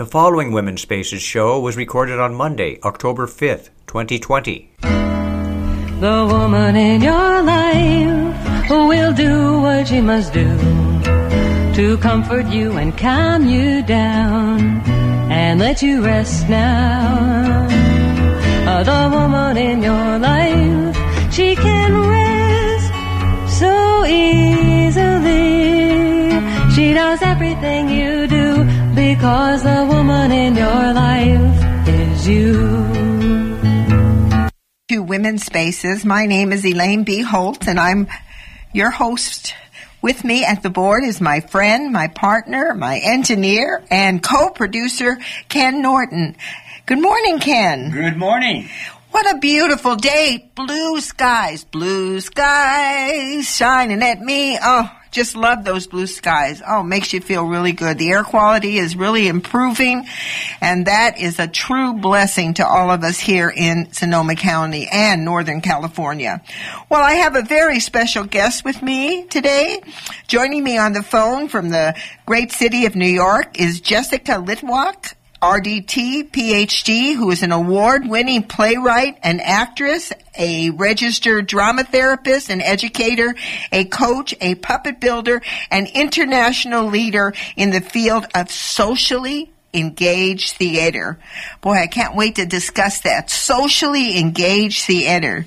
The following Women's Spaces show was recorded on Monday, October 5th, 2020. The woman in your life will do what she must do to comfort you and calm you down and let you rest now. Uh, the woman in your life, she can rest so easily. She knows everything you do because the woman in your life is you. To Women's Spaces. My name is Elaine B. Holtz, and I'm your host. With me at the board is my friend, my partner, my engineer, and co-producer, Ken Norton. Good morning, Ken. Good morning. What a beautiful day. Blue skies, blue skies shining at me. Oh, just love those blue skies. Oh, makes you feel really good. The air quality is really improving, and that is a true blessing to all of us here in Sonoma County and Northern California. Well, I have a very special guest with me today. Joining me on the phone from the great city of New York is Jessica Litwak. RDT, PhD, who is an award winning playwright and actress, a registered drama therapist and educator, a coach, a puppet builder, an international leader in the field of socially engaged theater. Boy, I can't wait to discuss that. Socially engaged theater.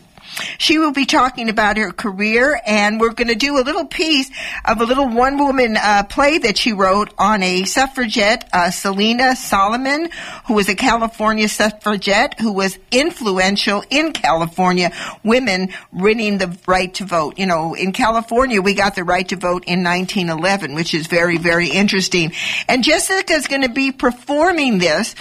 She will be talking about her career, and we're going to do a little piece of a little one woman uh, play that she wrote on a suffragette, uh, Selena Solomon, who was a California suffragette who was influential in California, women winning the right to vote. You know, in California, we got the right to vote in 1911, which is very, very interesting. And Jessica is going to be performing this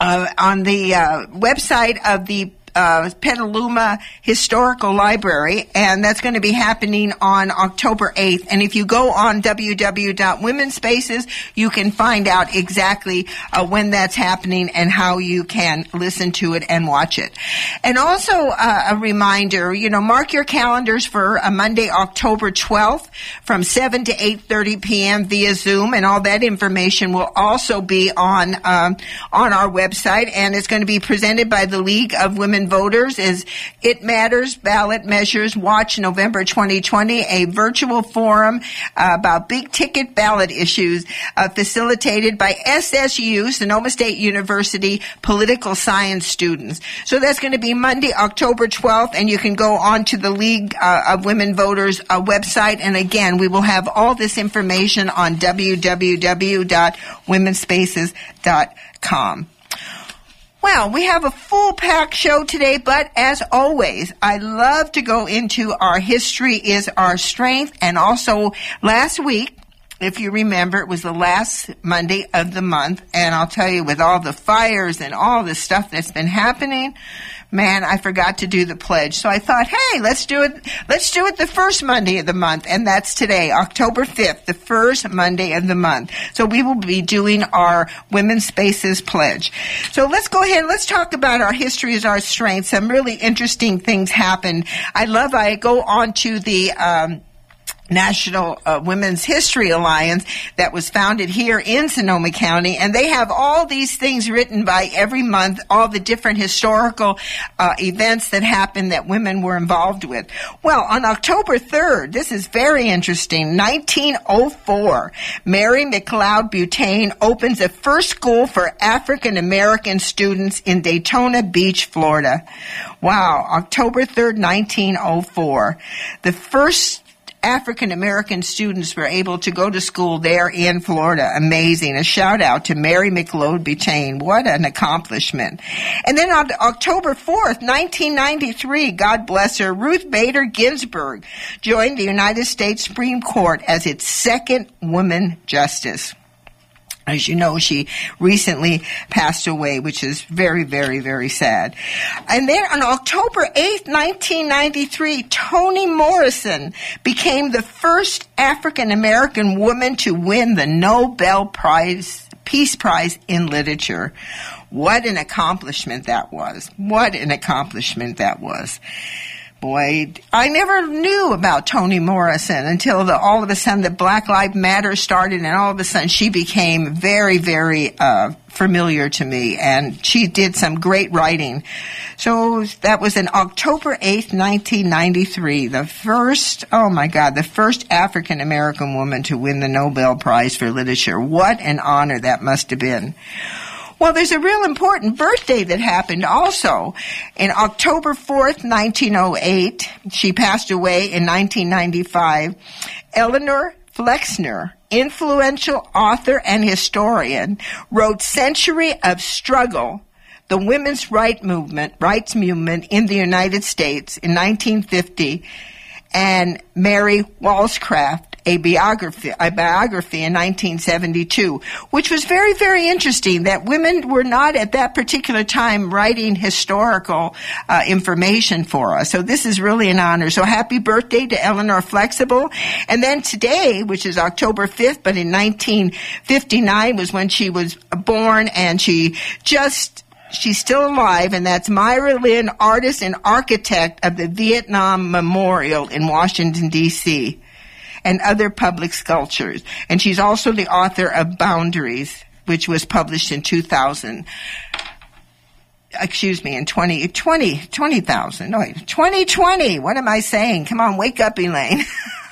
uh, on the uh, website of the uh, Petaluma Historical Library, and that's going to be happening on October 8th. And if you go on www.womenspaces, you can find out exactly uh, when that's happening and how you can listen to it and watch it. And also uh, a reminder, you know, mark your calendars for a Monday, October 12th from 7 to 8.30 p.m. via Zoom, and all that information will also be on um, on our website, and it's going to be presented by the League of Women Voters is It Matters Ballot Measures Watch November 2020, a virtual forum uh, about big ticket ballot issues uh, facilitated by SSU, Sonoma State University political science students. So that's going to be Monday, October 12th, and you can go on to the League uh, of Women Voters uh, website. And again, we will have all this information on www.womenspaces.com. Well, we have a full pack show today, but as always, I love to go into our history is our strength. And also last week, if you remember, it was the last Monday of the month. And I'll tell you, with all the fires and all the stuff that's been happening, man, I forgot to do the pledge. So I thought, hey, let's do it. Let's do it the first Monday of the month. And that's today, October 5th, the first Monday of the month. So we will be doing our Women's Spaces pledge. So let's go ahead. Let's talk about our history as our strength. Some really interesting things happened. I love, I go on to the, um, National uh, Women's History Alliance that was founded here in Sonoma County, and they have all these things written by every month, all the different historical uh, events that happened that women were involved with. Well, on October 3rd, this is very interesting, 1904, Mary McLeod Bethune opens a first school for African American students in Daytona Beach, Florida. Wow, October 3rd, 1904. The first African American students were able to go to school there in Florida. Amazing. A shout out to Mary McLeod Bethune. What an accomplishment. And then on October 4th, 1993, God bless her, Ruth Bader Ginsburg joined the United States Supreme Court as its second woman justice. As you know, she recently passed away, which is very, very, very sad. And then on October 8th, 1993, Toni Morrison became the first African American woman to win the Nobel Prize, Peace Prize in Literature. What an accomplishment that was. What an accomplishment that was. I never knew about Toni Morrison until the, all of a sudden the Black Lives Matter started, and all of a sudden she became very, very uh, familiar to me, and she did some great writing. So that was in October 8th, 1993, the first, oh my God, the first African American woman to win the Nobel Prize for Literature. What an honor that must have been. Well, there's a real important birthday that happened also. In October 4th, 1908, she passed away in 1995. Eleanor Flexner, influential author and historian, wrote Century of Struggle, the women's right movement, rights movement in the United States in 1950, and Mary Wollstonecraft, a biography, a biography in 1972, which was very, very interesting that women were not at that particular time writing historical uh, information for us. So this is really an honor. So happy birthday to Eleanor Flexner. And then today, which is October 5th, but in 1959 was when she was born and she just She's still alive, and that's Maya Lin, artist and architect of the Vietnam Memorial in Washington, D.C and other public sculptures. And she's also the author of Boundaries, which was published in 2000 excuse me, in 20, 20, 20,000, no, 2020. What am I saying? Come on, wake up, Elaine.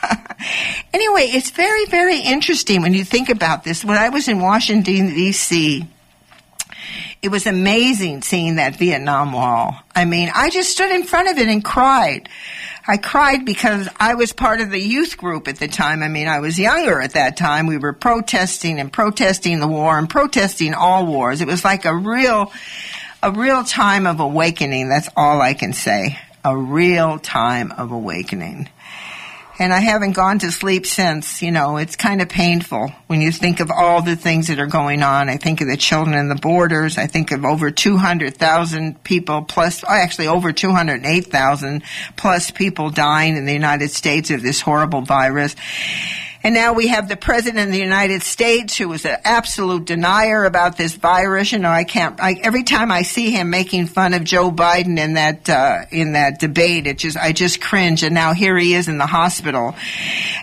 anyway, it's very, very interesting when you think about this. When I was in Washington, D.C., it was amazing seeing that Vietnam Wall. I mean, I just stood in front of it and cried. I cried because I was part of the youth group at the time. I mean, I was younger at that time. We were protesting and protesting the war and protesting all wars. It was like a real, a real time of awakening. That's all I can say. A real time of awakening and I haven't gone to sleep since. You know, it's kind of painful when you think of all the things that are going on. I think of the children in the borders. I think of over 200,000 people plus, oh, actually over 208,000 plus people dying in the United States of this horrible virus. And now we have the president of the United States who was an absolute denier about this virus. You know, I can't, I, every time I see him making fun of Joe Biden in that, uh, in that debate, it just, I just cringe. And now here he is in the hospital.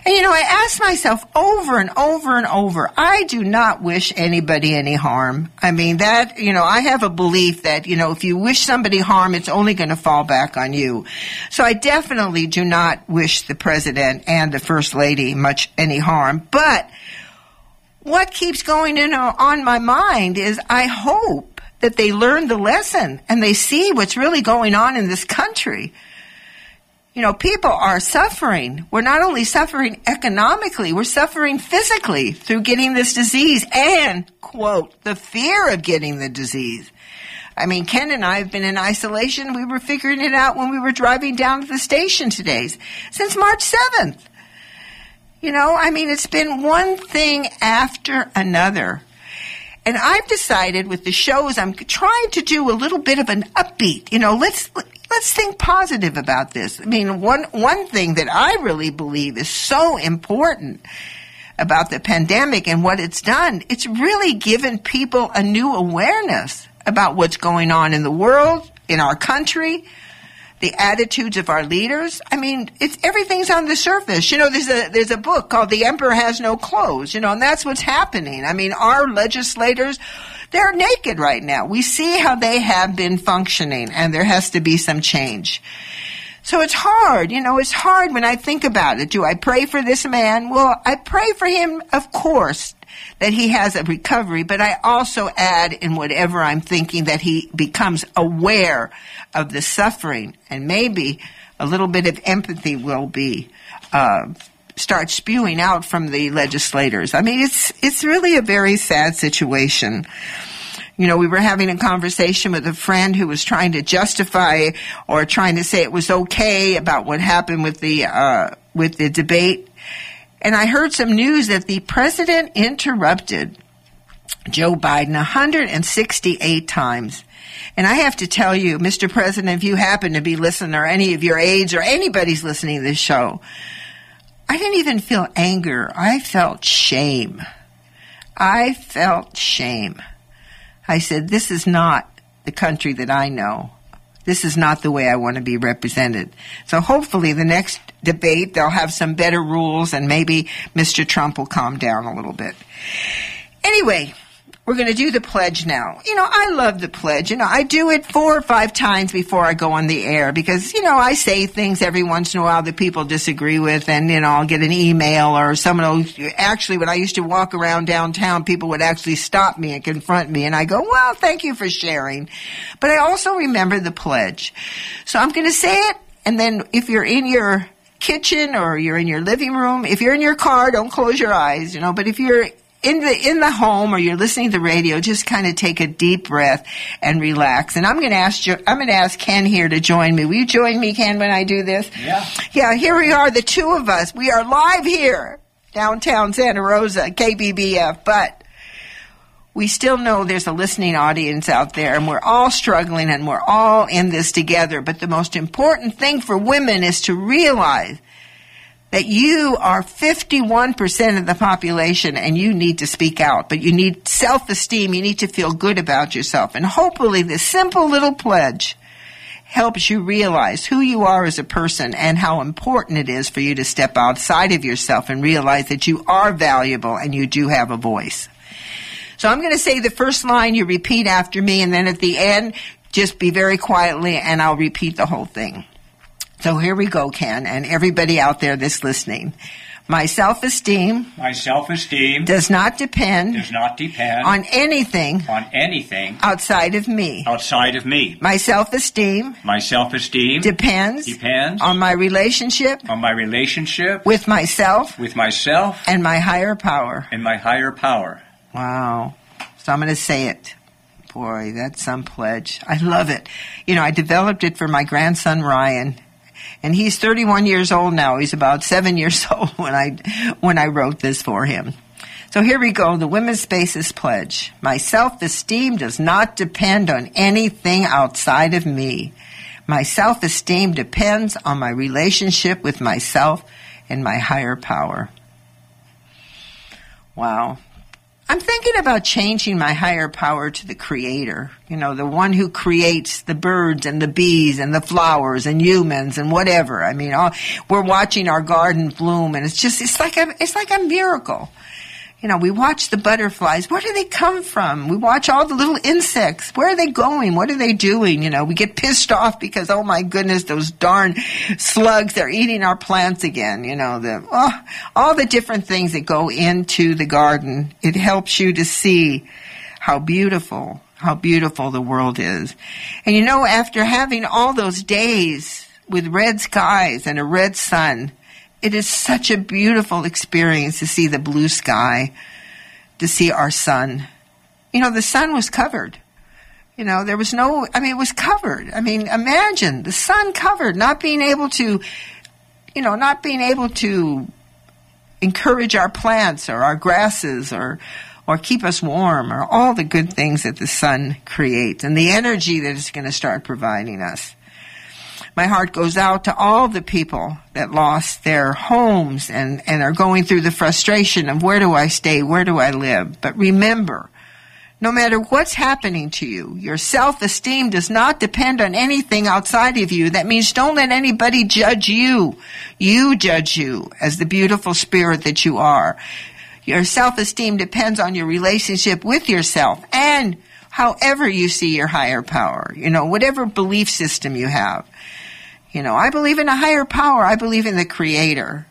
And you know, I ask myself over and over and over, I do not wish anybody any harm. I mean, that, you know, I have a belief that, you know, if you wish somebody harm, it's only going to fall back on you. So I definitely do not wish the president and the first lady much any any harm. But what keeps going in on my mind is I hope that they learn the lesson and they see what's really going on in this country. You know, people are suffering. We're not only suffering economically, we're suffering physically through getting this disease and, quote, the fear of getting the disease. I mean, Ken and I have been in isolation. We were figuring it out when we were driving down to the station today, since March 7th. You know, I mean, it's been one thing after another. And I've decided with the shows, I'm trying to do a little bit of an upbeat. You know, let's let's think positive about this. I mean, one one thing that I really believe is so important about the pandemic and what it's done, it's really given people a new awareness about what's going on in the world, in our country, the attitudes of our leaders. I mean, it's everything's on the surface. You know, there's a there's a book called The Emperor Has No Clothes. You know, and that's what's happening. I mean, our legislators. They're naked right now. We see how they have been functioning, and there has to be some change. So it's hard, you know, it's hard when I think about it. Do I pray for this man? Well, I pray for him, of course, that he has a recovery, but I also add in whatever I'm thinking that he becomes aware of the suffering and maybe a little bit of empathy will be uh, start spewing out from the legislators. I mean, it's it's really a very sad situation. You know, we were having a conversation with a friend who was trying to justify or trying to say it was okay about what happened with the uh, with the debate, and I heard some news that the president interrupted Joe Biden 168 times. And I have to tell you, Mr. President, if you happen to be listening or any of your aides or anybody's listening to this show, I didn't even feel anger. I felt shame. I felt shame. I said, this is not the country that I know. This is not the way I want to be represented. So hopefully the next debate they'll have some better rules and maybe Mr. Trump will calm down a little bit. Anyway, we're going to do the pledge now. You know, I love the pledge. You know, I do it four or five times before I go on the air because, you know, I say things every once in a while that people disagree with and, you know, I'll get an email or someone will, actually, when I used to walk around downtown, people would actually stop me and confront me and I go, well, thank you for sharing. But I also remember the pledge. So I'm going to say it and then if you're in your kitchen or you're in your living room, if you're in your car, don't close your eyes, you know, but if you're in the in the home or you're listening to the radio, just kind of take a deep breath and relax. And I'm going to ask you, I'm going to ask Ken here to join me. Will you join me, Ken, when I do this? Yeah. Yeah. Here we are, the two of us. We are live here, downtown Santa Rosa, KBBF, but. We still know there's a listening audience out there and we're all struggling and we're all in this together. But the most important thing for women is to realize that you are 51% of the population and you need to speak out, but you need self-esteem. You need to feel good about yourself. And hopefully this simple little pledge helps you realize who you are as a person and how important it is for you to step outside of yourself and realize that you are valuable and you do have a voice. So I'm going to say the first line, you repeat after me, and then at the end, just be very quietly and I'll repeat the whole thing. So here we go, Ken, and everybody out there that's listening. My self esteem My self-esteem does not depend does not depend on anything on anything outside of me. outside of me. My self esteem My self-esteem depends depends on my relationship on my relationship with myself with myself and my higher power. and my higher power. Wow. So I'm going to say it. Boy, that's some pledge. I love it. You know, I developed it for my grandson Ryan. And he's 31 years old now. He's about 7 years old when I when I wrote this for him. So here we go, the Women's Spaces Pledge. My self-esteem does not depend on anything outside of me. My self-esteem depends on my relationship with myself and my higher power. Wow. I'm thinking about changing my higher power to the creator. You know, the one who creates the birds and the bees and the flowers and humans and whatever. I mean, all, we're watching our garden bloom and it's just, it's like a, it's like a miracle. You know, we watch the butterflies. Where do they come from? We watch all the little insects. Where are they going? What are they doing? You know, we get pissed off because, oh my goodness, those darn slugs, they're eating our plants again. You know, the, oh, all the different things that go into the garden. It helps you to see how beautiful, how beautiful the world is. And you know, after having all those days with red skies and a red sun, it is such a beautiful experience to see the blue sky, to see our sun. You know, the sun was covered. You know, there was no, I mean, it was covered. I mean, imagine the sun covered, not being able to, you know, not being able to encourage our plants or our grasses or, or keep us warm or all the good things that the sun creates and the energy that it's going to start providing us. My heart goes out to all the people that lost their homes and, and are going through the frustration of where do I stay? Where do I live? But remember, no matter what's happening to you, your self-esteem does not depend on anything outside of you. That means don't let anybody judge you. You judge you as the beautiful spirit that you are. Your self-esteem depends on your relationship with yourself and however you see your higher power, you know, whatever belief system you have. You know, I believe in a higher power. I believe in the creator.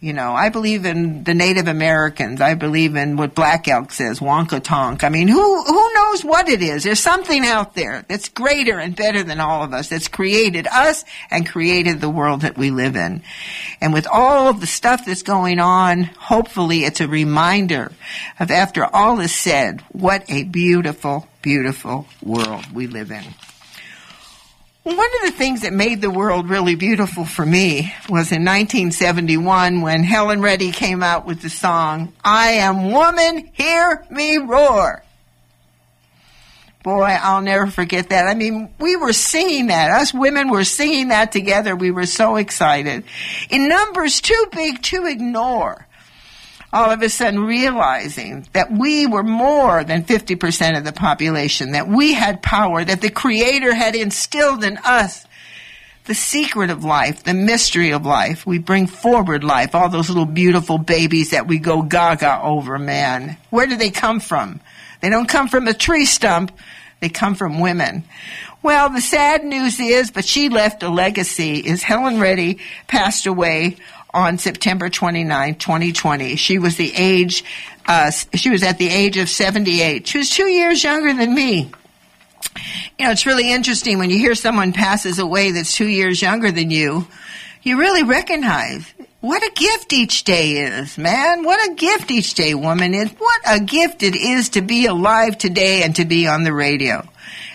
You know, I believe in the Native Americans. I believe in what Black Elk says, Wonka Tonk. I mean, who, who knows what it is? There's something out there that's greater and better than all of us, that's created us and created the world that we live in. And with all of the stuff that's going on, hopefully it's a reminder of after all is said, what a beautiful, beautiful world we live in. One of the things that made the world really beautiful for me was in 1971 when Helen Reddy came out with the song, I Am Woman, Hear Me Roar. Boy, I'll never forget that. I mean, we were singing that. Us women were singing that together. We were so excited. In numbers too big to ignore. All of a sudden realizing that we were more than 50% of the population, that we had power, that the Creator had instilled in us the secret of life, the mystery of life. We bring forward life, all those little beautiful babies that we go gaga over, man. Where do they come from? They don't come from a tree stump. They come from women. Well, the sad news is, but she left a legacy, is Helen Reddy passed away on September 29, 2020. She was the age, uh, she was at the age of 78. She was two years younger than me. You know, it's really interesting when you hear someone passes away that's two years younger than you, you really recognize what a gift each day is, man. What a gift each day, woman, is. What a gift it is to be alive today and to be on the radio.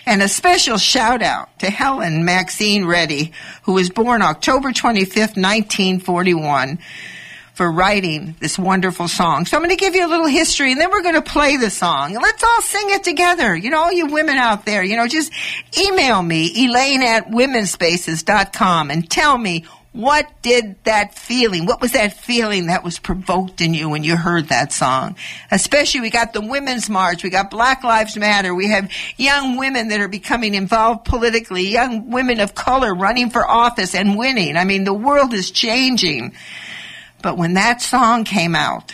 And a special shout out to Helen Maxine Reddy, who was born October 25th, 1941, for writing this wonderful song. So I'm going to give you a little history and then we're going to play the song. Let's all sing it together. You know, all you women out there, you know, just email me, elaine at womenspaces.com and tell me what did that feeling, what was that feeling that was provoked in you when you heard that song? Especially we got the Women's March, we got Black Lives Matter, we have young women that are becoming involved politically, young women of color running for office and winning. I mean, the world is changing. But when that song came out,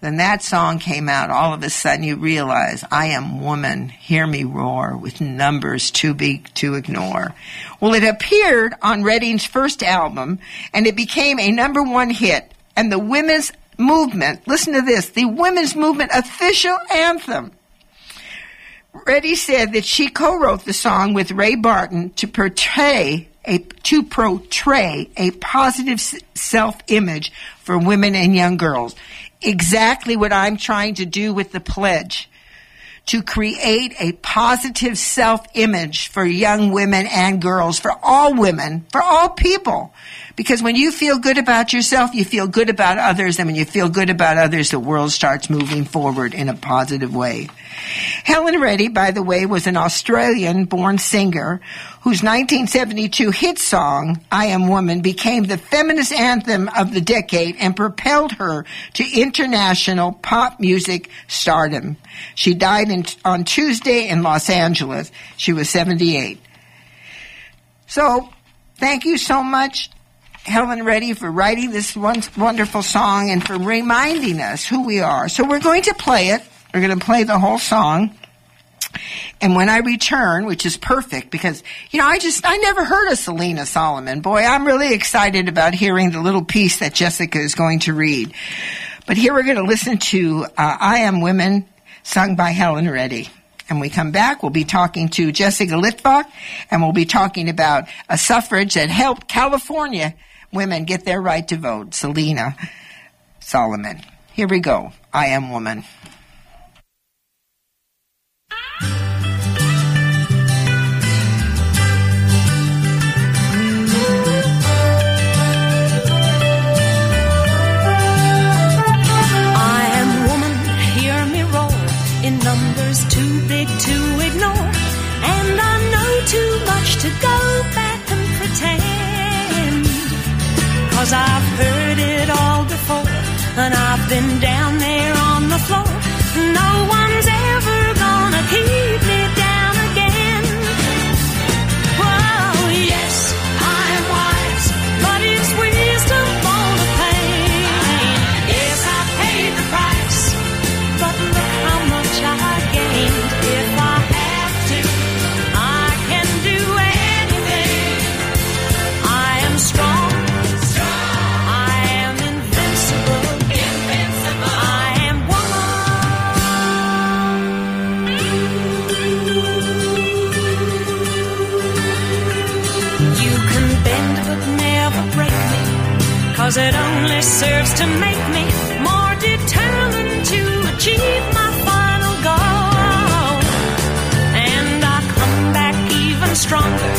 then that song came out, all of a sudden you realize, I am woman, hear me roar, with numbers too big to ignore. Well, it appeared on Reddy's first album, and it became a number one hit, and the women's movement, listen to this, the women's movement official anthem. Reddy said that she co-wrote the song with Ray Burton to portray a, to portray a positive self-image for women and young girls exactly what I'm trying to do with the pledge to create a positive self image for young women and girls, for all women, for all people. Because when you feel good about yourself, you feel good about others, and when you feel good about others, the world starts moving forward in a positive way. Helen Reddy, by the way, was an Australian born singer whose 1972 hit song, I Am Woman, became the feminist anthem of the decade and propelled her to international pop music stardom. She died in, on Tuesday in Los Angeles. She was 78. So, thank you so much Helen Reddy for writing this wonderful song and for reminding us who we are. So we're going to play it. We're going to play the whole song. And when I return, which is perfect because, you know, I just, I never heard of Selena Solomon. Boy, I'm really excited about hearing the little piece that Jessica is going to read. But here we're going to listen to uh, I Am Women, sung by Helen Reddy. And we come back, we'll be talking to Jessica Litwak, and we'll be talking about a suffrage that helped California women get their right to vote. Selena Solomon. Here we go. I am woman. Stronger,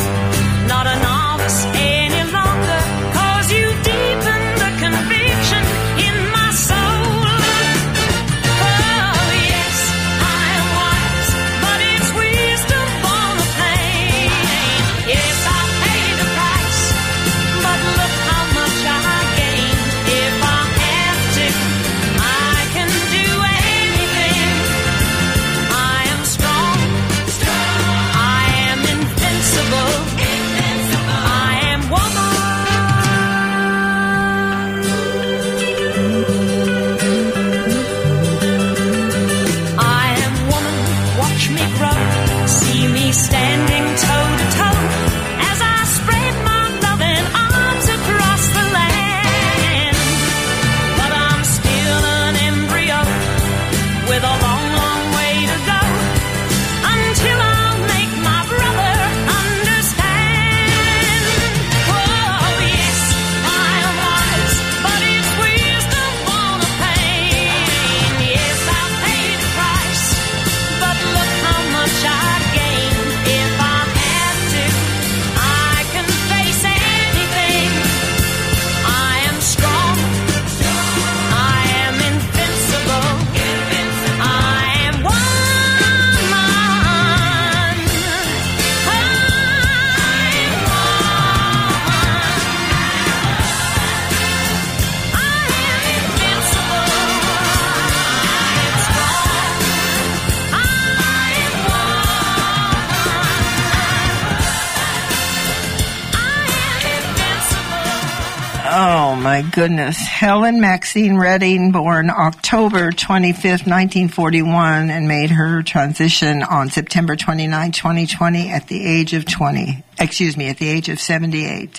goodness. Helen Maxine Reddy, born October 25th, 1941, and made her transition on September 29, 2020, at the age of 20. Excuse me, at the age of 78.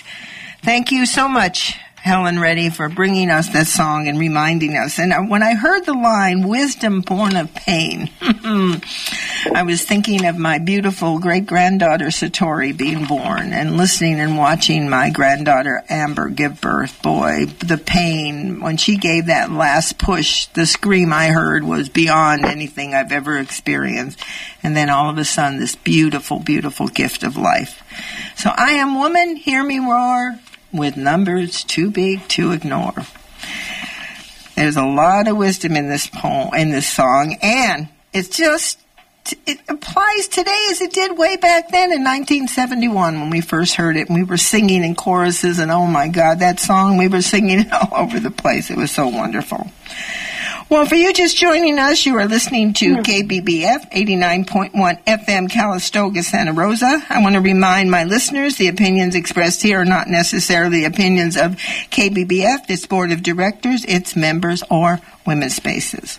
Thank you so much, Helen Reddy, for bringing us that song and reminding us. And when I heard the line, wisdom born of pain, I was thinking of my beautiful great granddaughter Satori being born and listening and watching my granddaughter Amber give birth. Boy, the pain when she gave that last push, the scream I heard was beyond anything I've ever experienced. And then all of a sudden, this beautiful, beautiful gift of life. So I am woman, hear me roar with numbers too big to ignore. There's a lot of wisdom in this poem, in this song, and it's just it applies today as it did way back then in 1971 when we first heard it. And we were singing in choruses and oh my god that song we were singing it all over the place. It was so wonderful well, for you just joining us, you are listening to KBBF 89.1 FM Calistoga, Santa Rosa. I want to remind my listeners the opinions expressed here are not necessarily the opinions of KBBF, its board of directors, its members, or women's spaces.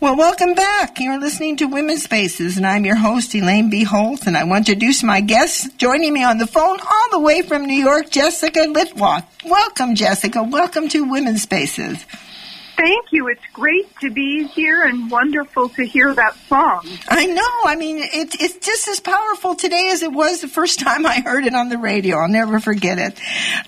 Well, welcome back. You're listening to Women's Spaces, and I'm your host, Elaine B. Holtz, and I want to introduce my guests. Joining me on the phone all the way from New York, Jessica Litwak. Welcome, Jessica. Welcome to Women's Spaces. Thank you. It's great to be here and wonderful to hear that song. I know. I mean, it's it's just as powerful today as it was the first time I heard it on the radio. I'll never forget it.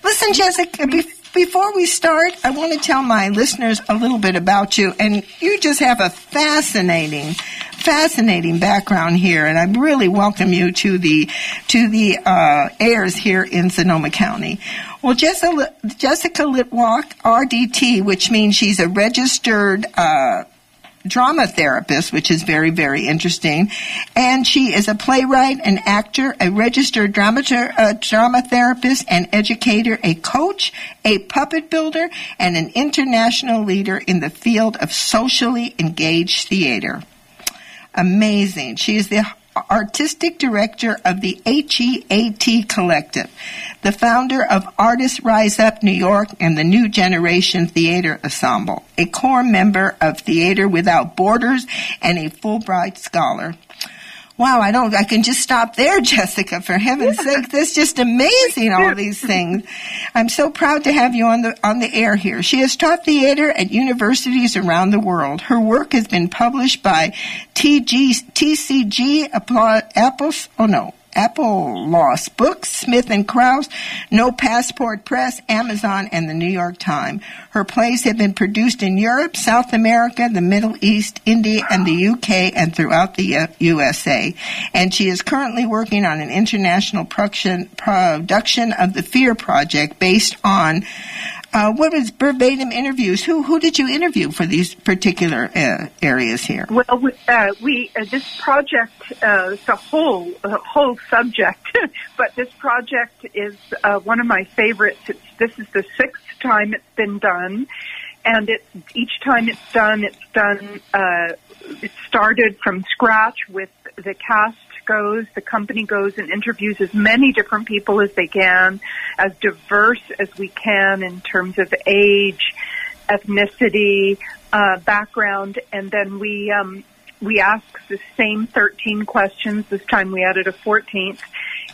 Listen, Jessica, be- before we start, I want to tell my listeners a little bit about you. And you just have a fascinating, fascinating background here, and I really welcome you to the to the uh, airs here in Sonoma County. Well, Jessica, Jessica Litwak, RDT, which means she's a registered uh, drama therapist, which is very, very interesting. And she is a playwright, an actor, a registered drama, uh, drama therapist, an educator, a coach, a puppet builder, and an international leader in the field of socially engaged theater. Amazing. She is the artistic director of the HEAT Collective, the founder of Artists Rise Up New York and the New Generation Theater Ensemble, a core member of Theater Without Borders, and a Fulbright Scholar. Wow, I don't, I can just stop there, Jessica, for heaven's yeah. sake. That's just amazing, all these things. I'm so proud to have you on the, on the air here. She has taught theater at universities around the world. Her work has been published by TG, TCG, Apples, oh no, Applause Books, Smith and Kraus, No Passport Press, Amazon, and the New York Times. Her plays have been produced in Europe, South America, the Middle East, India, and the UK, and throughout the uh, USA. And she is currently working on an international production, production of the Fear Project based on uh, what was verbatim interviews? Who who did you interview for these particular uh, areas here? Well, we, uh, we uh, this project uh, it's a whole a whole subject, but this project is uh, one of my favorites. It's, this is the sixth time it's been done, and it each time it's done, it's done. it started from scratch with the cast goes, the company goes and interviews as many different people as they can, as diverse as we can in terms of age, ethnicity, uh, background, and then we um, we ask the same 13 questions. This time we added a 14th,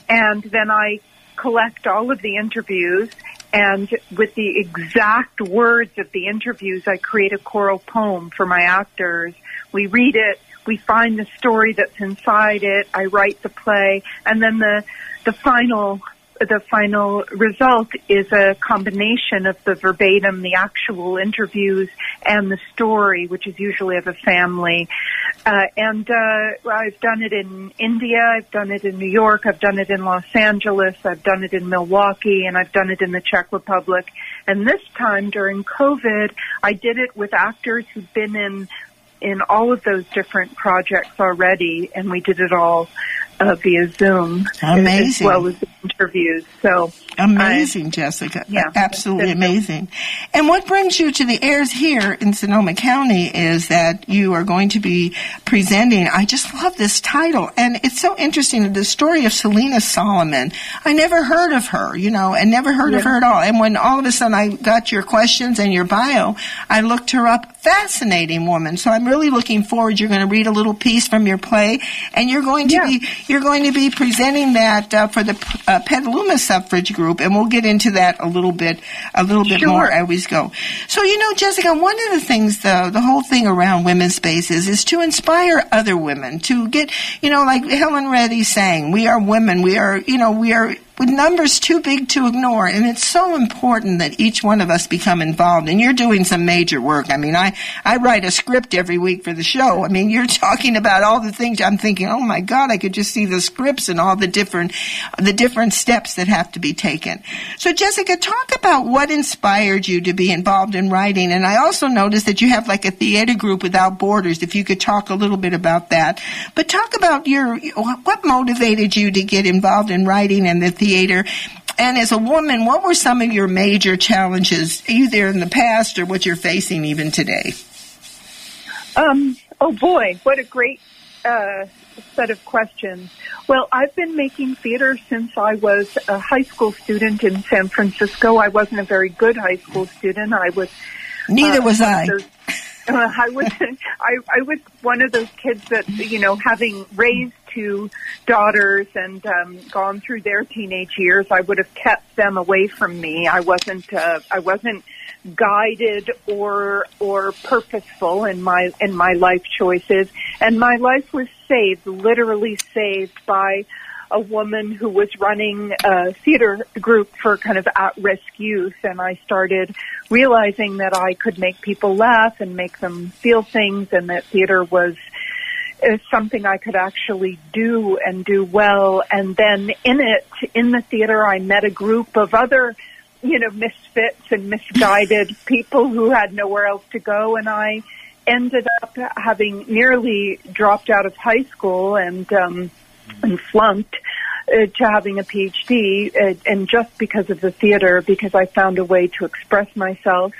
and then I collect all of the interviews. And with the exact words of the interviews, I create a choral poem for my actors. We read it we find the story that's inside it. I write the play, and then the the final the final result is a combination of the verbatim, the actual interviews, and the story, which is usually of a family. Uh, and uh, I've done it in India, I've done it in New York, I've done it in Los Angeles, I've done it in Milwaukee, and I've done it in the Czech Republic. And this time during COVID, I did it with actors who've been in in all of those different projects already, and we did it all uh, via Zoom Amazing. as well as interviews. So Amazing, Jessica. yeah, Absolutely amazing. And what brings you to the airs here in Sonoma County is that you are going to be presenting. I just love this title. And it's so interesting. The story of Selena Solomon. I never heard of her, you know, and never heard of her at all. And when all of a sudden I got your questions and your bio, I looked her up. Fascinating woman. So I'm really looking forward. You're going to read a little piece from your play and you're going to Yeah. be, you're going to be presenting that uh, for the uh, Petaluma suffrage group, and we'll get into that a little bit, a little bit Sure. more as we go. So, you know, Jessica, one of the things, the the whole thing around women's spaces is to inspire other women to get, you know, like Helen Reddy saying, "We are women. We are, you know, we are." With numbers too big to ignore, and it's so important that each one of us become involved. And you're doing some major work. I mean, I I write a script every week for the show. I mean, you're talking about all the things. I'm thinking, oh my God, I could just see the scripts and all the different the different steps that have to be taken. So, Jessica, talk about what inspired you to be involved in writing. And I also noticed that you have like a theater group without borders. If you could talk a little bit about that, but talk about your what motivated you to get involved in writing and the theater. And as a woman, what were some of your major challenges, either in the past or what you're facing even today? Um, oh boy, what a great uh, set of questions. Well, I've been making theater since I was a high school student in San Francisco. I wasn't a very good high school student. I was. Neither uh, was I. Uh, I was I, I was one of those kids that you know, having raised two daughters and um, gone through their teenage years, I would have kept them away from me. I wasn't uh, I wasn't guided or or purposeful in my in my life choices, and my life was saved, literally saved by a woman who was running a theater group for kind of at-risk youth and I started realizing that I could make people laugh and make them feel things and that theater was is something I could actually do and do well. And then in it, in the theater, I met a group of other, you know, misfits and misguided people who had nowhere else to go. And I ended up having nearly dropped out of high school and, um, and flunked uh, to having a PhD, uh, and just because of the theater, because I found a way to express myself.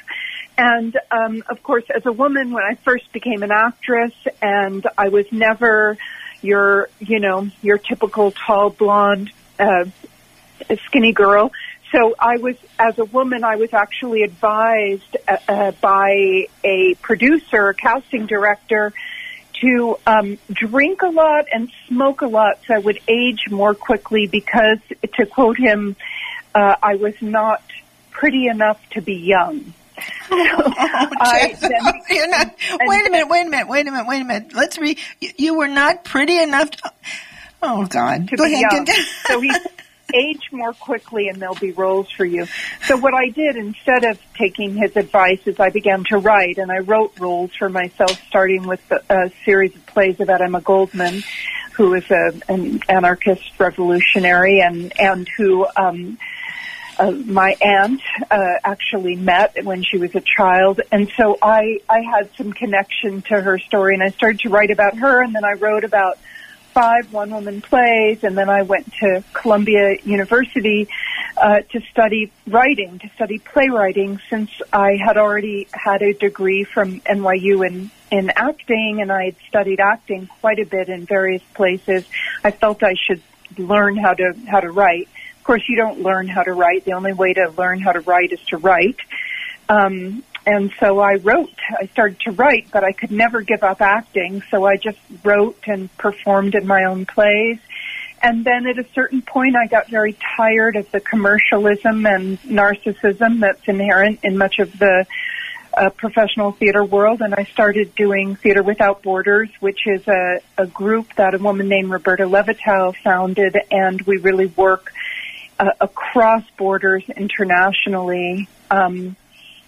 And um, of course, as a woman, when I first became an actress, and I was never your, you know, your typical tall blonde, uh, skinny girl. So I was, as a woman, I was actually advised uh, uh, by a producer, a casting director, to um, drink a lot and smoke a lot so I would age more quickly because, to quote him, uh, I was not pretty enough to be young. I then- You're not, wait a minute, wait a minute, wait a minute, wait a minute. Let's re. You, you were not pretty enough. To, oh God, to go ahead. so he age more quickly and there'll be roles for you. So what I did instead of taking his advice is I began to write and I wrote roles for myself starting with a, a series of plays about Emma Goldman who is a, an anarchist revolutionary and, and who, um, uh, my aunt uh, actually met when she was a child, and so I I had some connection to her story, and I started to write about her, and then I wrote about five one woman plays, and then I went to Columbia University uh, to study writing, to study playwriting, since I had already had a degree from NYU in in acting, and I had studied acting quite a bit in various places. I felt I should learn how to how to write. Of course, you don't learn how to write. The only way to learn how to write is to write. Um, and so I wrote. I started to write, but I could never give up acting. So I just wrote and performed in my own plays. And then at a certain point, I got very tired of the commercialism and narcissism that's inherent in much of the uh, professional theater world, and I started doing Theater Without Borders, which is a, a group that a woman named Roberta Levitow founded, and we really work uh, across borders internationally. Um,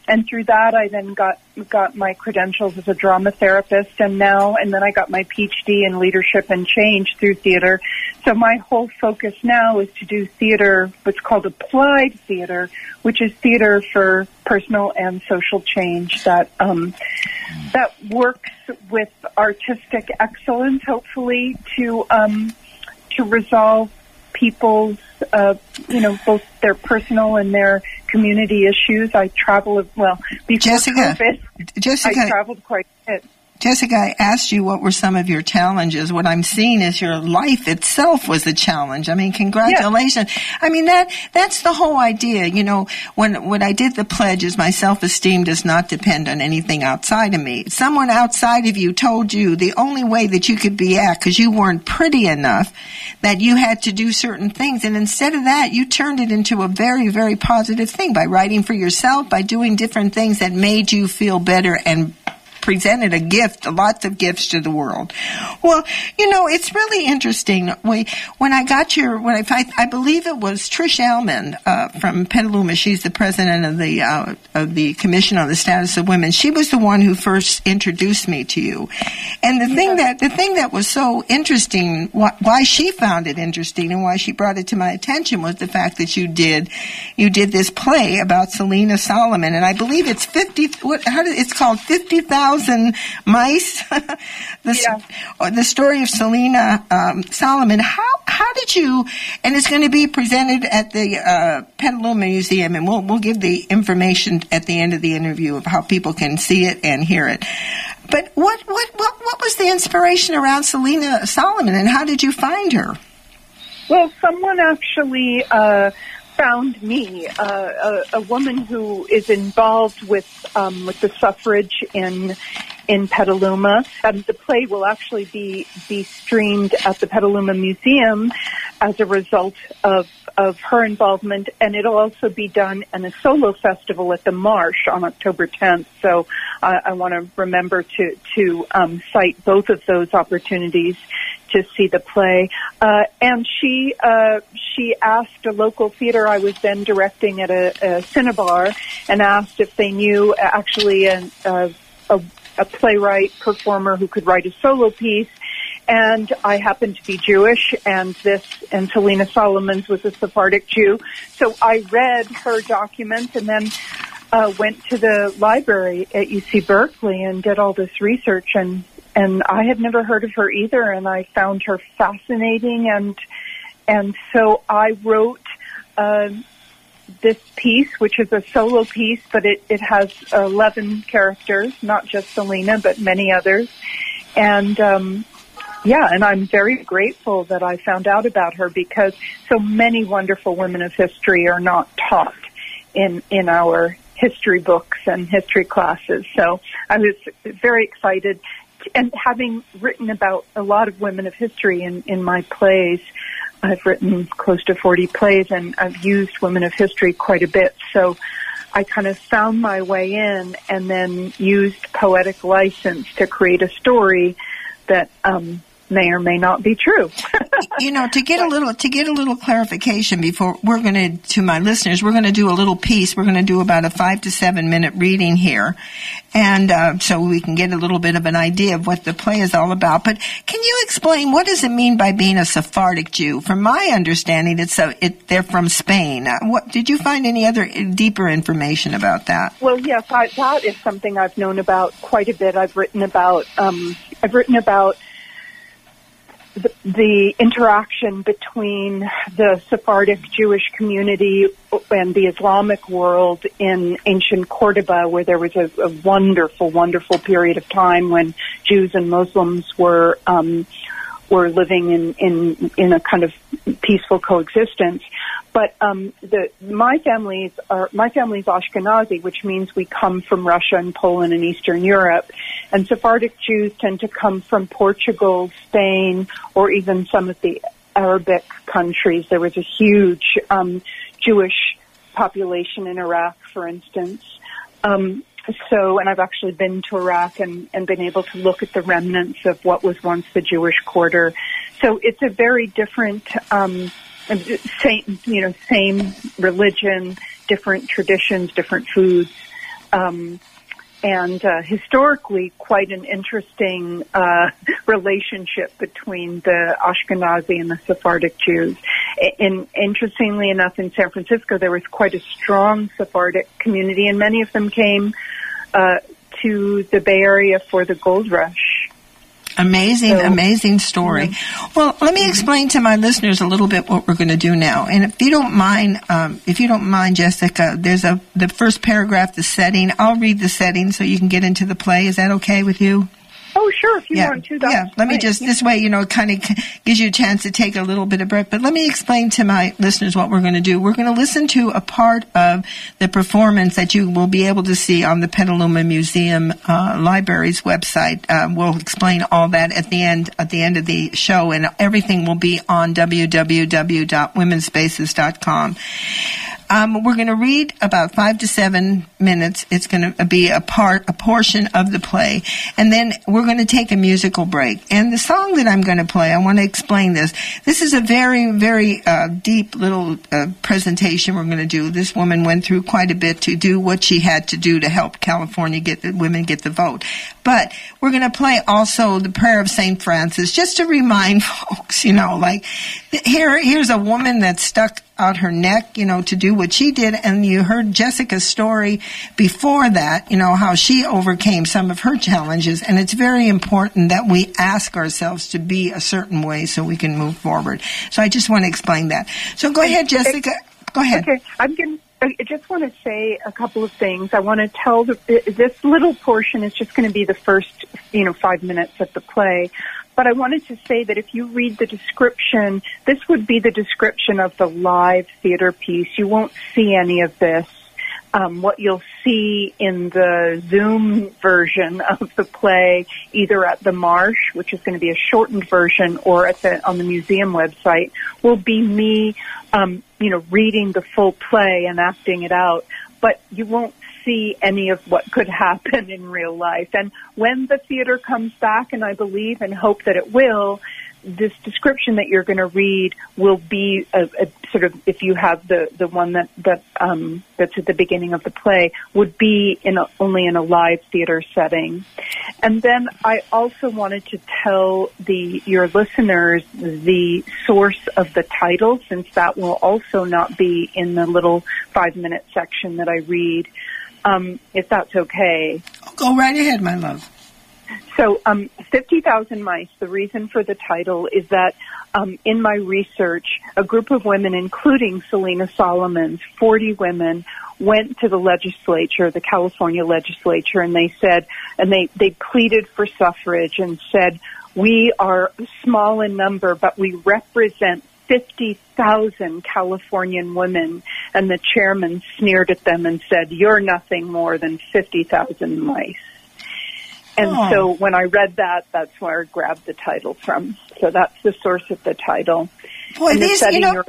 and through that, I then got got my credentials as a drama therapist, and now and then I got my PhD in leadership and change through theater. So my whole focus now is to do theater, what's called applied theater, which is theater for personal and social change that um, that works with artistic excellence, hopefully to um, to resolve people's uh, you know, both their personal and their community issues. I travel well before Jessica, COVID. Jessica, I traveled quite a bit. Jessica, I asked you what were some of your challenges. What I'm seeing is your life itself was a challenge. I mean, congratulations. I mean, that, that's the whole idea. You know, when, when I did the pledges, my self-esteem does not depend on anything outside of me. Someone outside of you told you the only way that you could be at, because you weren't pretty enough, that you had to do certain things. And instead of that, you turned it into a very, very positive thing by writing for yourself, by doing different things that made you feel better and presented a gift, lots of gifts to the world. Well, you know, it's really interesting. We, when I got your, when I, I believe it was Trish Allman uh, from Petaluma. She's the president of the uh, of the Commission on the Status of Women. She was the one who first introduced me to you. And the thing that the thing that was so interesting, why, why she found it interesting and why she brought it to my attention was the fact that you did you did this play about Selena Solomon, and I believe it's fifty. What? How did it's called? Fifty thousand thousand mice. the, yeah. the story of Selena um, Solomon. How how did you? And it's going to be presented at the uh, Petaluma Museum, and we'll we'll give the information at the end of the interview of how people can see it and hear it. But what what what what was the inspiration around Selena Solomon, and how did you find her? Well, someone actually. Uh, found me, uh, a, a, woman who is involved with um, with the suffrage in in Petaluma. Um, the play will actually be be streamed at the Petaluma Museum as a result of of her involvement, and it'll also be done in a solo festival at the Marsh on October 10th. So uh, I want to remember to to um, cite both of those opportunities to see the play. Uh, and she uh, she asked a local theater I was then directing at a, a Cinnabar and asked if they knew actually a, a, a playwright performer who could write a solo piece. And I happened to be Jewish, and this and Selena Solomons was a Sephardic Jew. So I read her documents and then uh, went to the library at UC Berkeley and did all this research and and I had never heard of her either, and I found her fascinating, and and so I wrote uh, this piece, which is a solo piece, but it it has eleven characters, not just Selena, but many others, and. Um, yeah, and I'm very grateful that I found out about her because so many wonderful women of history are not taught in in our history books and history classes. So I was very excited and having written about a lot of women of history in, in my plays, I've written close to 40 plays and I've used women of history quite a bit. So I kind of found my way in and then used poetic license to create a story that um, may or may not be true. you know, to get a little to get a little clarification before we're going to to my listeners, we're going to do a little piece. We're going to do about a five to seven minute reading here, and uh, so we can get a little bit of an idea of what the play is all about. But can you explain what does it mean by being a Sephardic Jew? From my understanding, it's a, it, they're from Spain. Uh, what did you find any other deeper information about that? Well, yes, I, that is something I've known about quite a bit. I've written about. Um, I've written about the, interaction between the Sephardic Jewish community and the Islamic world in ancient Cordoba, where there was a, a wonderful, wonderful period of time when Jews and Muslims were um, were living in, in in a kind of peaceful coexistence. But um, the my family's are my family's Ashkenazi, which means we come from Russia and Poland and Eastern Europe. And Sephardic Jews tend to come from Portugal, Spain, or even some of the Arabic countries. There was a huge um, Jewish population in Iraq, for instance. Um, so, and I've actually been to Iraq and, and been able to look at the remnants of what was once the Jewish quarter. So it's a very different um, same, you know, same religion, different traditions, different foods, um, and uh, historically quite an interesting uh, relationship between the Ashkenazi and the Sephardic Jews. And interestingly enough, in San Francisco, there was quite a strong Sephardic community, and many of them came uh, to the Bay Area for the gold rush. Amazing, So- amazing story. Well, let me explain to my listeners a little bit what we're going to do now. And if you don't mind, um, if you don't mind, Jessica, there's a the first paragraph, the setting. I'll read the setting so you can get into the play. Is that okay with you? Oh, sure. If you yeah, want to, that's yeah. Let me just this way, you know, kind of gives you a chance to take a little bit of breath. But let me explain to my listeners what we're going to do. We're going to listen to a part of the performance that you will be able to see on the Petaluma Museum uh, Library's website. Um, we'll explain all that at the end at the end of the show, and everything will be on www.womenspaces.com. Um, we're going to read about five to seven minutes. It's going to be a part, a portion of the play, and then we're going to take a musical break. And the song that I'm going to play, I want to explain this. This is a very, very uh, deep little uh, presentation we're going to do. This woman went through quite a bit to do what she had to do to help California get the women get the vote. But we're going to play also the prayer of Saint Francis, just to remind folks, you know, like here, here's a woman that stuck out her neck, you know, to do what she did. And you heard Jessica's story before that, you know, how she overcame some of her challenges. And it's very important that we ask ourselves to be a certain way so we can move forward. So I just want to explain that. So go ahead, Jessica. Go ahead. Okay, I'm going. I just want to say a couple of things. I want to tell the, this little portion is just going to be the first, you know, five minutes of the play. But I wanted to say that if you read the description, this would be the description of the live theater piece. You won't see any of this. Um, what you'll see in the Zoom version of the play, either at the Marsh, which is going to be a shortened version, or at the on the museum website, will be me, um, you know, reading the full play and acting it out. But you won't see any of what could happen in real life. And when the theater comes back, and I believe and hope that it will, this description that you're going to read will be a, a sort of if you have the the one that that um, that's at the beginning of the play would be in a, only in a live theater setting. And then I also wanted to tell the your listeners the source of the title, since that will also not be in the little five minute section that I read. Um, if that's okay. Go right ahead, my love. So, um, 50,000 Mice, the reason for the title is that um, in my research, a group of women, including Selena Solomons, 40 women, went to the legislature, the California legislature, and they said, and they, they pleaded for suffrage and said, we are small in number, but we represent 50,000 Californian women. And the chairman sneered at them and said, you're nothing more than 50,000 mice. And Oh. so when I read that, that's where I grabbed the title from. So that's the source of the title. Boy, these, you know.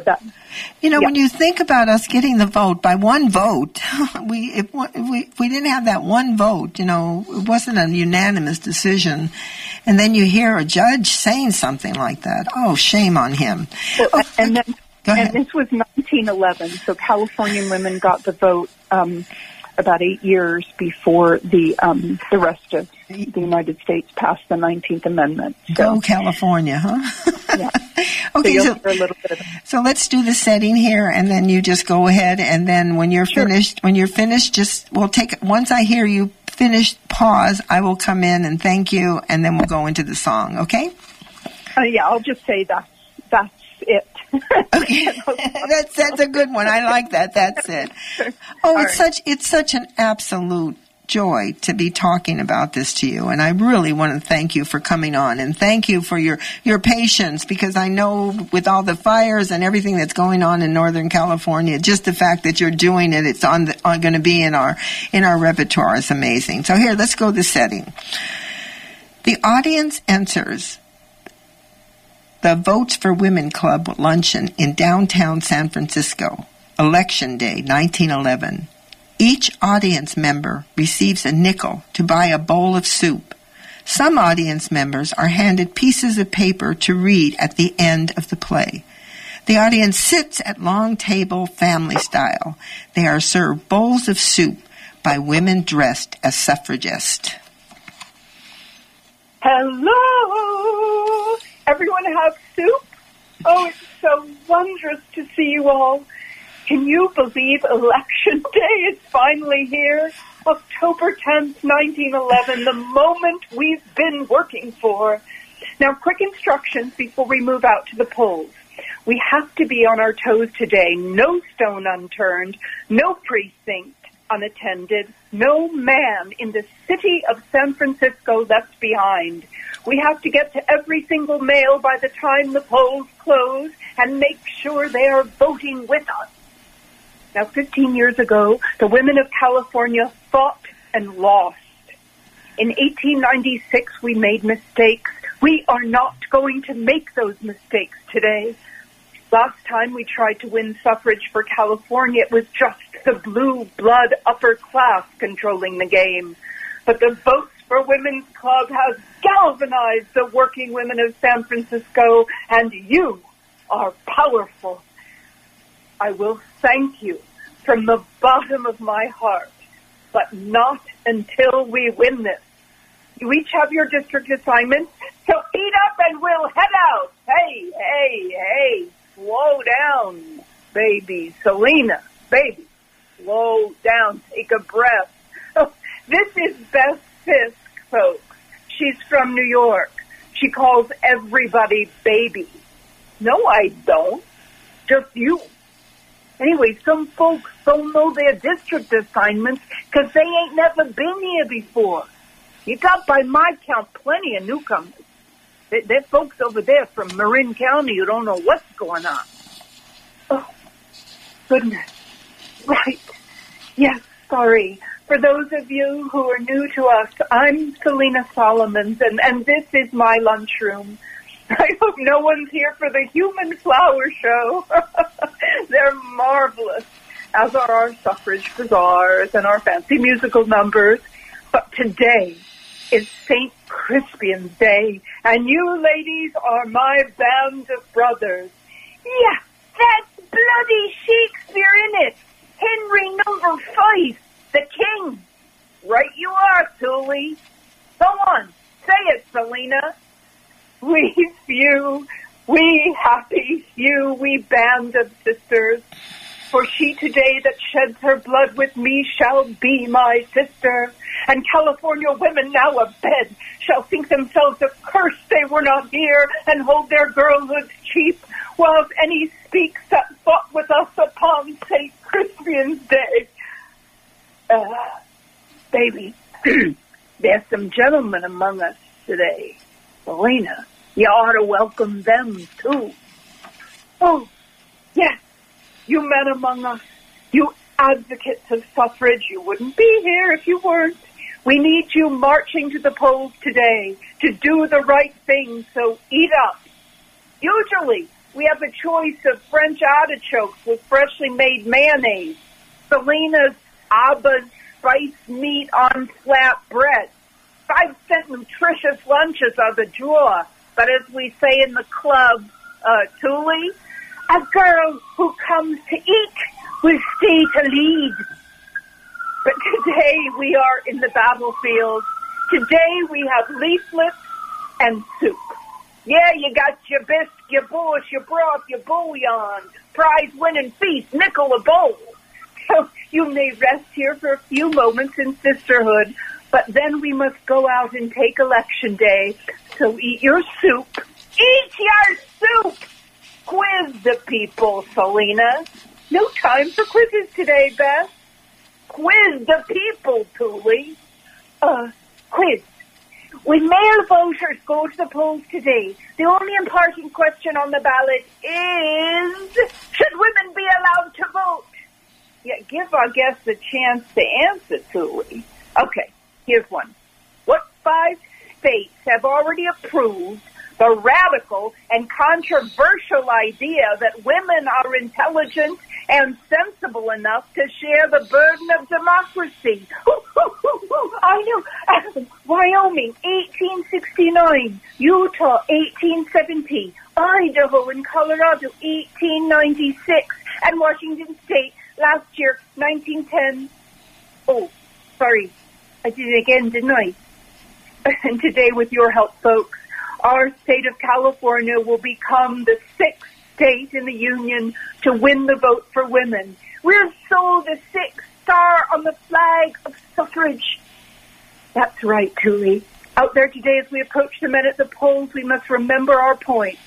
You know, Yeah. when you think about us getting the vote by one vote, we if, we if we didn't have that one vote, you know, it wasn't a unanimous decision, and then you hear a judge saying something like that. Oh, shame on him. Oh, and then, and this was 1911. So Californian women got the vote um, about eight years before the um, the rest of the United States passed the 19th Amendment. So, Go California, huh? yeah. So okay, so, hear a little bit of so let's do the setting here, and then you just go ahead, and then when you're Sure. finished, when you're finished, just we'll take once I hear you finish, pause. I will come in and thank you, and then we'll go into the song. Okay? Uh, yeah, I'll just say that's that's it. Okay, that's that's a good one. I like that. That's it. Oh, All it's right. such it's such an absolute joy to be talking about this to you, and I really want to thank you for coming on and thank you for your your patience because I know with all the fires and everything that's going on in Northern California, just the fact that you're doing it, it's on, the, on going to be in our in our repertoire is amazing. So here, let's go to the setting. The audience enters the Votes for Women Club luncheon in downtown San Francisco, Election Day 1911. Each audience member receives a nickel to buy a bowl of soup. Some audience members are handed pieces of paper to read at the end of the play. The audience sits at long table family style. They are served bowls of soup by women dressed as suffragists. Hello! Everyone have soup? Oh, it's so wondrous to see you all. Can you believe election day is finally here? October 10th, 1911, the moment we've been working for. Now, quick instructions before we move out to the polls. We have to be on our toes today. No stone unturned, no precinct unattended, no man in the city of San Francisco left behind. We have to get to every single male by the time the polls close and make sure they are voting with us. Now, 15 years ago, the women of California fought and lost. In 1896, we made mistakes. We are not going to make those mistakes today. Last time we tried to win suffrage for California, it was just the blue blood upper class controlling the game. But the Votes for Women's Club has galvanized the working women of San Francisco, and you are powerful. I will thank you from the bottom of my heart, but not until we win this. You each have your district assignment, so eat up and we'll head out. Hey, hey, hey, slow down, baby. Selena, baby, slow down, take a breath. Oh, this is Beth Fisk, folks. She's from New York. She calls everybody baby. No, I don't. Just you. Anyway, some folks don't know their district assignments because they ain't never been here before. You got, by my count, plenty of newcomers. There, are folks over there from Marin County who don't know what's going on. Oh, goodness. Right. Yes, sorry. For those of you who are new to us, I'm Selena Solomons, and, and this is my lunchroom. I hope no one's here for the human flower show. They're marvelous, as are our suffrage bazaars and our fancy musical numbers. But today is St. Crispian's Day, and you ladies are my band of brothers. Yeah, that's bloody Shakespeare in it. Henry number five, the king. Right you are, Thule. Go on, say it, Selena. We few, we happy few, we band of sisters. For she today that sheds her blood with me shall be my sister. And California women now abed shall think themselves accursed they were not here and hold their girlhoods cheap, while if any speaks that fought with us upon St. Crispian's Day. Uh, baby, there's some gentlemen among us today. Selena, you ought to welcome them too. Oh, yes, you men among us, you advocates of suffrage, you wouldn't be here if you weren't. We need you marching to the polls today to do the right thing, so eat up. Usually, we have a choice of French artichokes with freshly made mayonnaise, Selena's Abba's spiced meat on flat bread. Five cent nutritious lunches are the draw, but as we say in the club, uh, Thule, a girl who comes to eat will stay to lead. But today we are in the battlefield. Today we have leaflets and soup. Yeah, you got your bisque, your bush, your broth, your bouillon, prize winning feast, nickel a bowl. So you may rest here for a few moments in sisterhood, but then we must go out and take election day. So eat your soup. Eat your soup! Quiz the people, Selena. No time for quizzes today, Beth. Quiz the people, Thule. Uh, quiz. When male voters go to the polls today, the only important question on the ballot is, should women be allowed to vote? Yeah, give our guests a chance to answer, Thule. Okay, here's one. What five states have already approved the radical and controversial idea that women are intelligent and sensible enough to share the burden of democracy. I know. Wyoming, 1869. Utah, 1870. Idaho and Colorado, 1896. And Washington State, last year, 1910. Oh, sorry. I did it again, didn't I? And today, with your help, folks, our state of California will become the sixth state in the union to win the vote for women. We're so the sixth star on the flag of suffrage. That's right, Thule. Out there today, as we approach the men at the polls, we must remember our point.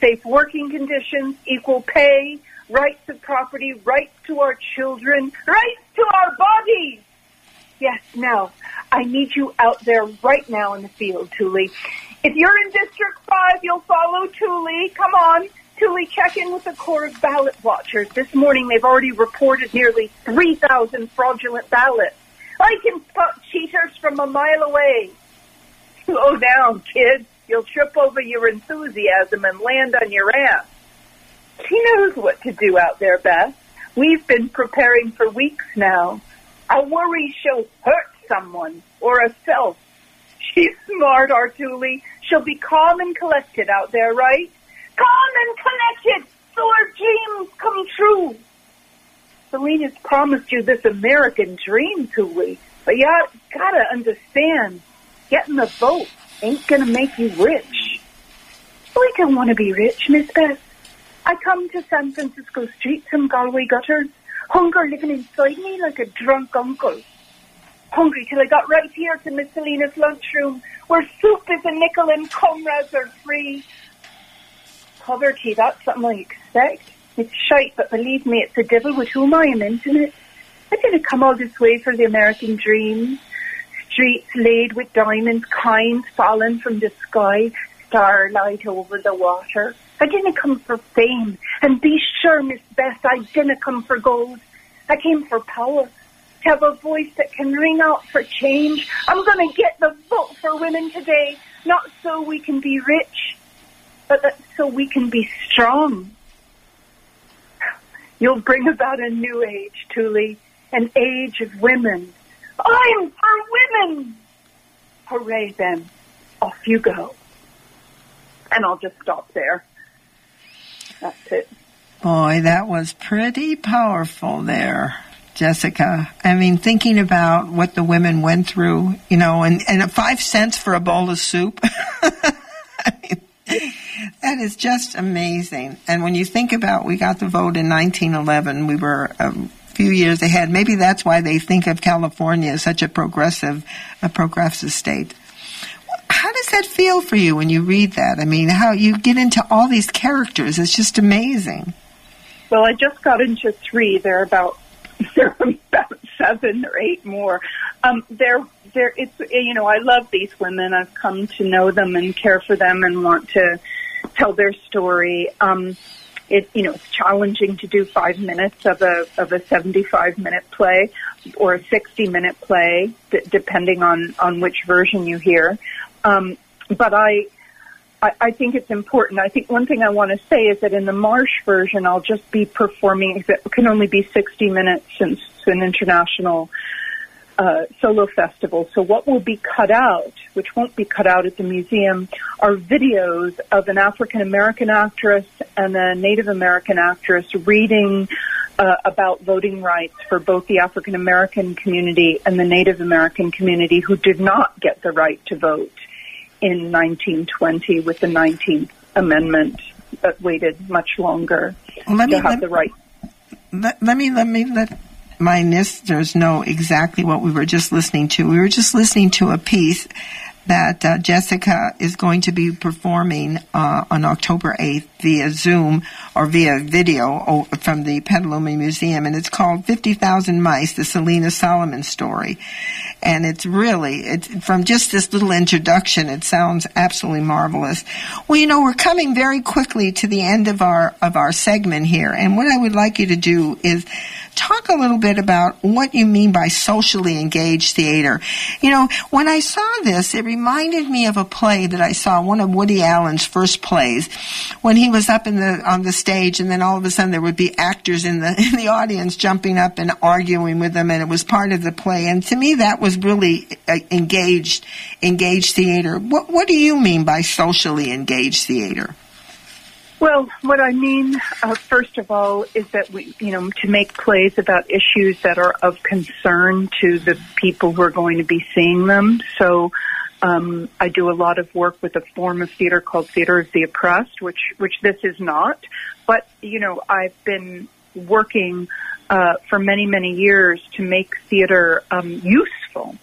Safe working conditions, equal pay, rights of property, rights to our children, rights to our bodies. Yes, now, I need you out there right now in the field, Thule. If you're in District 5, you'll follow Thule. Come on. Thule, check in with the Corps of Ballot Watchers. This morning, they've already reported nearly 3,000 fraudulent ballots. I can spot cheaters from a mile away. Slow down, kid. You'll trip over your enthusiasm and land on your ass. She knows what to do out there, Beth. We've been preparing for weeks now. I worry she'll hurt someone or herself. She's smart, Artuli. She'll be calm and collected out there, right? Calm and collected so her dreams come true. Selena's promised you this American dream, Tuli. But you gotta understand, getting the vote ain't gonna make you rich. We don't want to be rich, Miss Beth. I come to San Francisco streets and Galway gutters, hunger living inside me like a drunk uncle. Hungry till I got right here to Miss Selena's lunchroom, where soup is a nickel and comrades are free. Poverty, that's something I expect. It's shite, but believe me, it's the devil with whom I am intimate. I didn't come all this way for the American dream. Streets laid with diamonds, kinds fallen from the sky, starlight over the water. I didn't come for fame. And be sure, Miss Beth, I didn't come for gold. I came for power. To have a voice that can ring out for change. I'm going to get the vote for women today, not so we can be rich, but that so we can be strong. You'll bring about a new age, Thule, an age of women. I'm for women! Hooray then. Off you go. And I'll just stop there. That's it. Boy, that was pretty powerful there, Jessica. I mean, thinking about what the women went through, you know, and, and five cents for a bowl of soup. I mean, that is just amazing. And when you think about, we got the vote in 1911, we were a few years ahead. Maybe that's why they think of California as such a progressive, a progressive state. That feel for you when you read that? I mean, how you get into all these characters? It's just amazing. Well, I just got into three. They're about they're about seven or eight more. Um, they're they're it's you know I love these women. I've come to know them and care for them and want to tell their story. Um, it you know it's challenging to do five minutes of a of a seventy five minute play or a sixty minute play, d- depending on on which version you hear. Um, but I I, I think it's important. I think one thing I want to say is that in the Marsh version, I'll just be performing. It can only be 60 minutes since it's an international uh, solo festival. So what will be cut out, which won't be cut out at the museum, are videos of an African American actress and a Native American actress reading uh, about voting rights for both the African American community and the Native American community who did not get the right to vote in 1920 with the 19th Amendment but waited much longer Let to me- have let- the right. let, let me let me let my listeners know exactly what we were just listening to. We were just listening to a piece that uh, Jessica is going to be performing uh, on October 8th via Zoom or via video from the Petaluma Museum, and it's called 50,000 Mice, the Selena Solomon story. And it's really, it's, from just this little introduction, it sounds absolutely marvelous. Well, you know, we're coming very quickly to the end of our, of our segment here, and what I would like you to do is talk a little bit about what you mean by socially engaged theater. You know, when I saw this, it reminded me of a play that I saw, one of Woody Allen's first plays, when he was up in the on the stage, and then all of a sudden there would be actors in the in the audience jumping up and arguing with them, and it was part of the play. And to me, that was really uh, engaged engaged theater. What what do you mean by socially engaged theater? Well, what I mean, uh, first of all, is that we, you know, to make plays about issues that are of concern to the people who are going to be seeing them. So, um, I do a lot of work with a form of theater called theater of the oppressed, which which this is not. But you know, I've been working uh, for many, many years to make theater um, useful,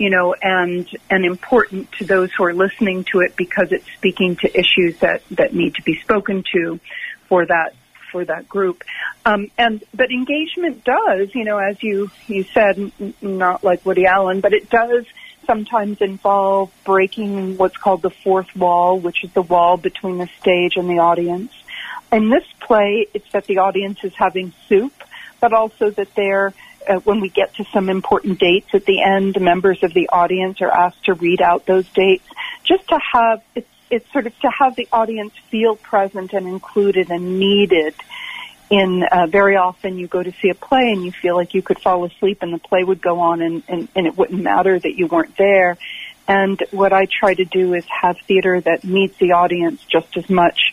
you know, and and important to those who are listening to it because it's speaking to issues that that need to be spoken to for that for that group. Um, and but engagement does, you know, as you you said, not like Woody Allen, but it does sometimes involve breaking what's called the fourth wall, which is the wall between the stage and the audience. In this play, it's that the audience is having soup, but also that they're uh, when we get to some important dates at the end, members of the audience are asked to read out those dates, just to have it's it's sort of to have the audience feel present and included and needed in uh, very often you go to see a play and you feel like you could fall asleep and the play would go on and, and, and it wouldn't matter that you weren't there. And what I try to do is have theater that meets the audience just as much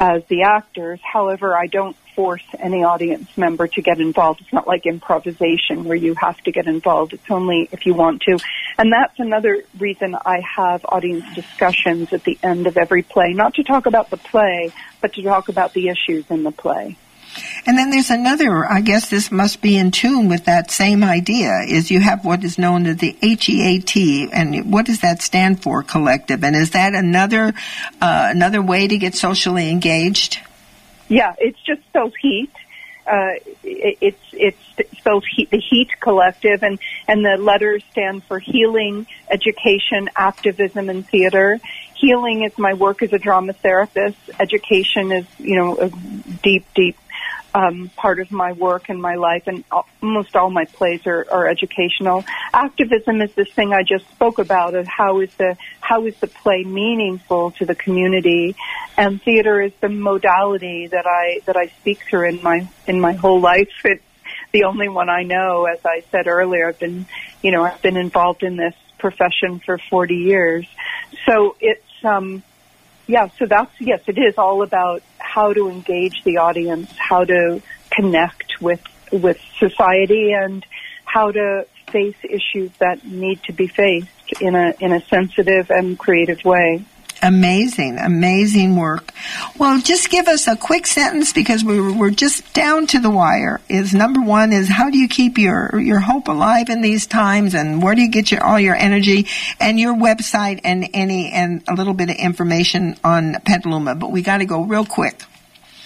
as the actors. However, I don't force any audience member to get involved. It's not like improvisation where you have to get involved. It's only if you want to. And that's another reason I have audience discussions at the end of every play, not to talk about the play, but to talk about the issues in the play. And then there's another, I guess this must be in tune with that same idea, is you have what is known as the HEAT, and what does that stand for, collective? And is that another, uh, another way to get socially engaged? Yeah, it's just spells heat. Uh, it, it's it's spells heat, the Heat Collective, and and the letters stand for healing, education, activism, and theater. Healing is my work as a drama therapist. Education is you know a deep, deep um, part of my work and my life, and almost all my plays are, are educational. Activism is this thing I just spoke about of how is the how is the play meaningful to the community, and theater is the modality that I that I speak through in my in my whole life. It's the only one I know. As I said earlier, I've been you know I've been involved in this profession for 40 years, so it's um yeah, so that's yes, it is all about how to engage the audience, how to connect with with society, and how to face issues that need to be faced in a in a sensitive and creative way. Amazing, amazing work. Well, just give us a quick sentence because we we're, we're just down to the wire. Is number one is how do you keep your your hope alive in these times, and where do you get your all your energy, and your website, and any and a little bit of information on Petaluma. But we got to go real quick.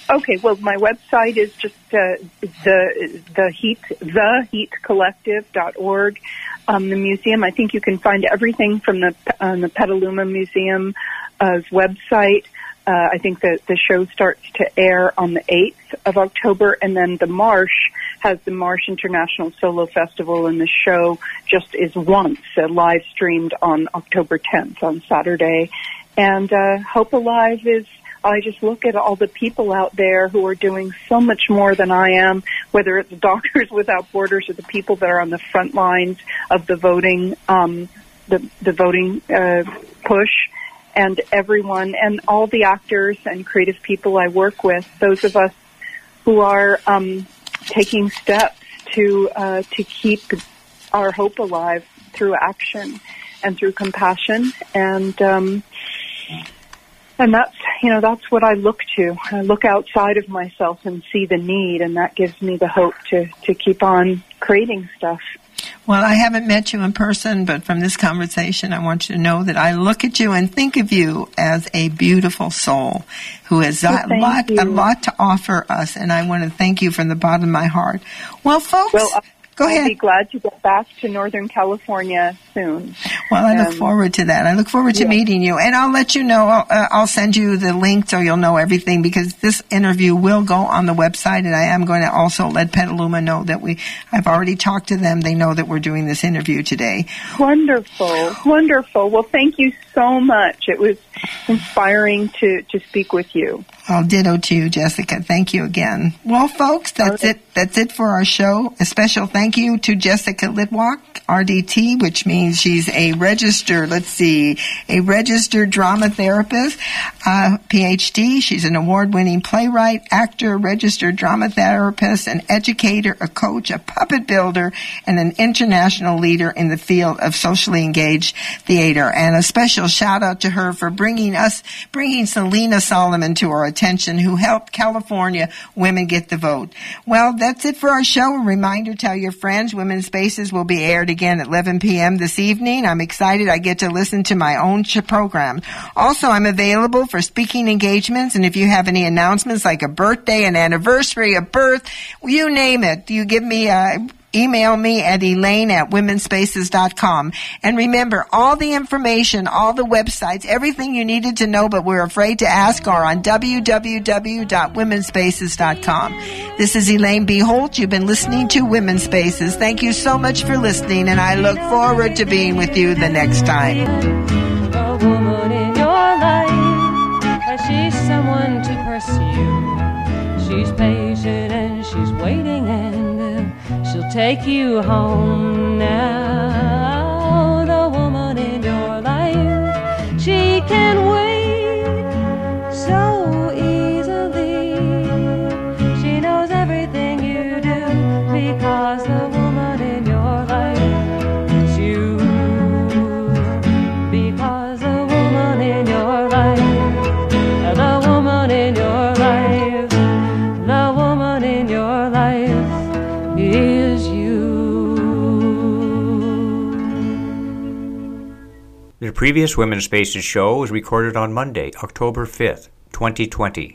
Okay, well, my website is just uh, the the heat collective.org. Um, the museum, I think you can find everything from the um, the Petaluma Museum website. Uh, I think that the show starts to air on the 8th of October, and then the Marsh has the Marsh International Solo Festival, and the show just is once uh, live streamed on October 10th on Saturday. And uh, Hope Alive is I just look at all the people out there who are doing so much more than I am, whether it's Doctors Without Borders or the people that are on the front lines of the voting, um, the the voting uh, push, and everyone and all the actors and creative people I work with. Those of us who are um, taking steps to uh, to keep our hope alive through action and through compassion and. Um, and that's you know that's what I look to. I look outside of myself and see the need, and that gives me the hope to to keep on creating stuff. Well, I haven't met you in person, but from this conversation, I want you to know that I look at you and think of you as a beautiful soul who has well, a lot, you. a lot to offer us, and I want to thank you from the bottom of my heart. Well, folks, well, go I'll ahead. be glad to get back to Northern California soon. Well, I look Um, forward to that. I look forward to yeah. meeting you, and I'll let you know. I'll, uh, I'll send you the link so you'll know everything because this interview will go on the website, and I am going to also let Petaluma know that we. I've already talked to them. They know that we're doing this interview today. Wonderful, wonderful. Well, thank you so much. It was inspiring to to speak with you. I'll ditto to you, Jessica. Thank you again. Well, folks, that's Okay. it. That's it for our show. A special thank you to Jessica Litwak, RDT, which means she's a registered, let's see, a registered drama therapist, uh, PhD. She's an award-winning playwright, actor, registered drama therapist, an educator, a coach, a puppet builder, and an international leader in the field of socially engaged theater. And a special shout out to her for bringing us, bringing Selena Solomon to our attention, who helped California women get the vote. Well, that's it for our show. A reminder, tell your friends, Women's Spaces will be aired again at 11 p.m. this evening. I'm excited. I get to listen to my own program. Also, I'm available for speaking engagements, and if you have any announcements like a birthday, an anniversary, a birth, you name it, you give me a email me at elaine at womenspaces.com. And remember, all the information, all the websites, everything you needed to know but we're afraid to ask are on www.womenspaces.com. This is Elaine B. Holtz. You've been listening to Women's Spaces. Thank you so much for listening, and I look forward to being with you the next time. She's someone to pursue. She's patient and she's waiting and take you home now. The woman in your life, she can wait The previous Women's Spaces show was recorded on Monday, October 5th, 2020.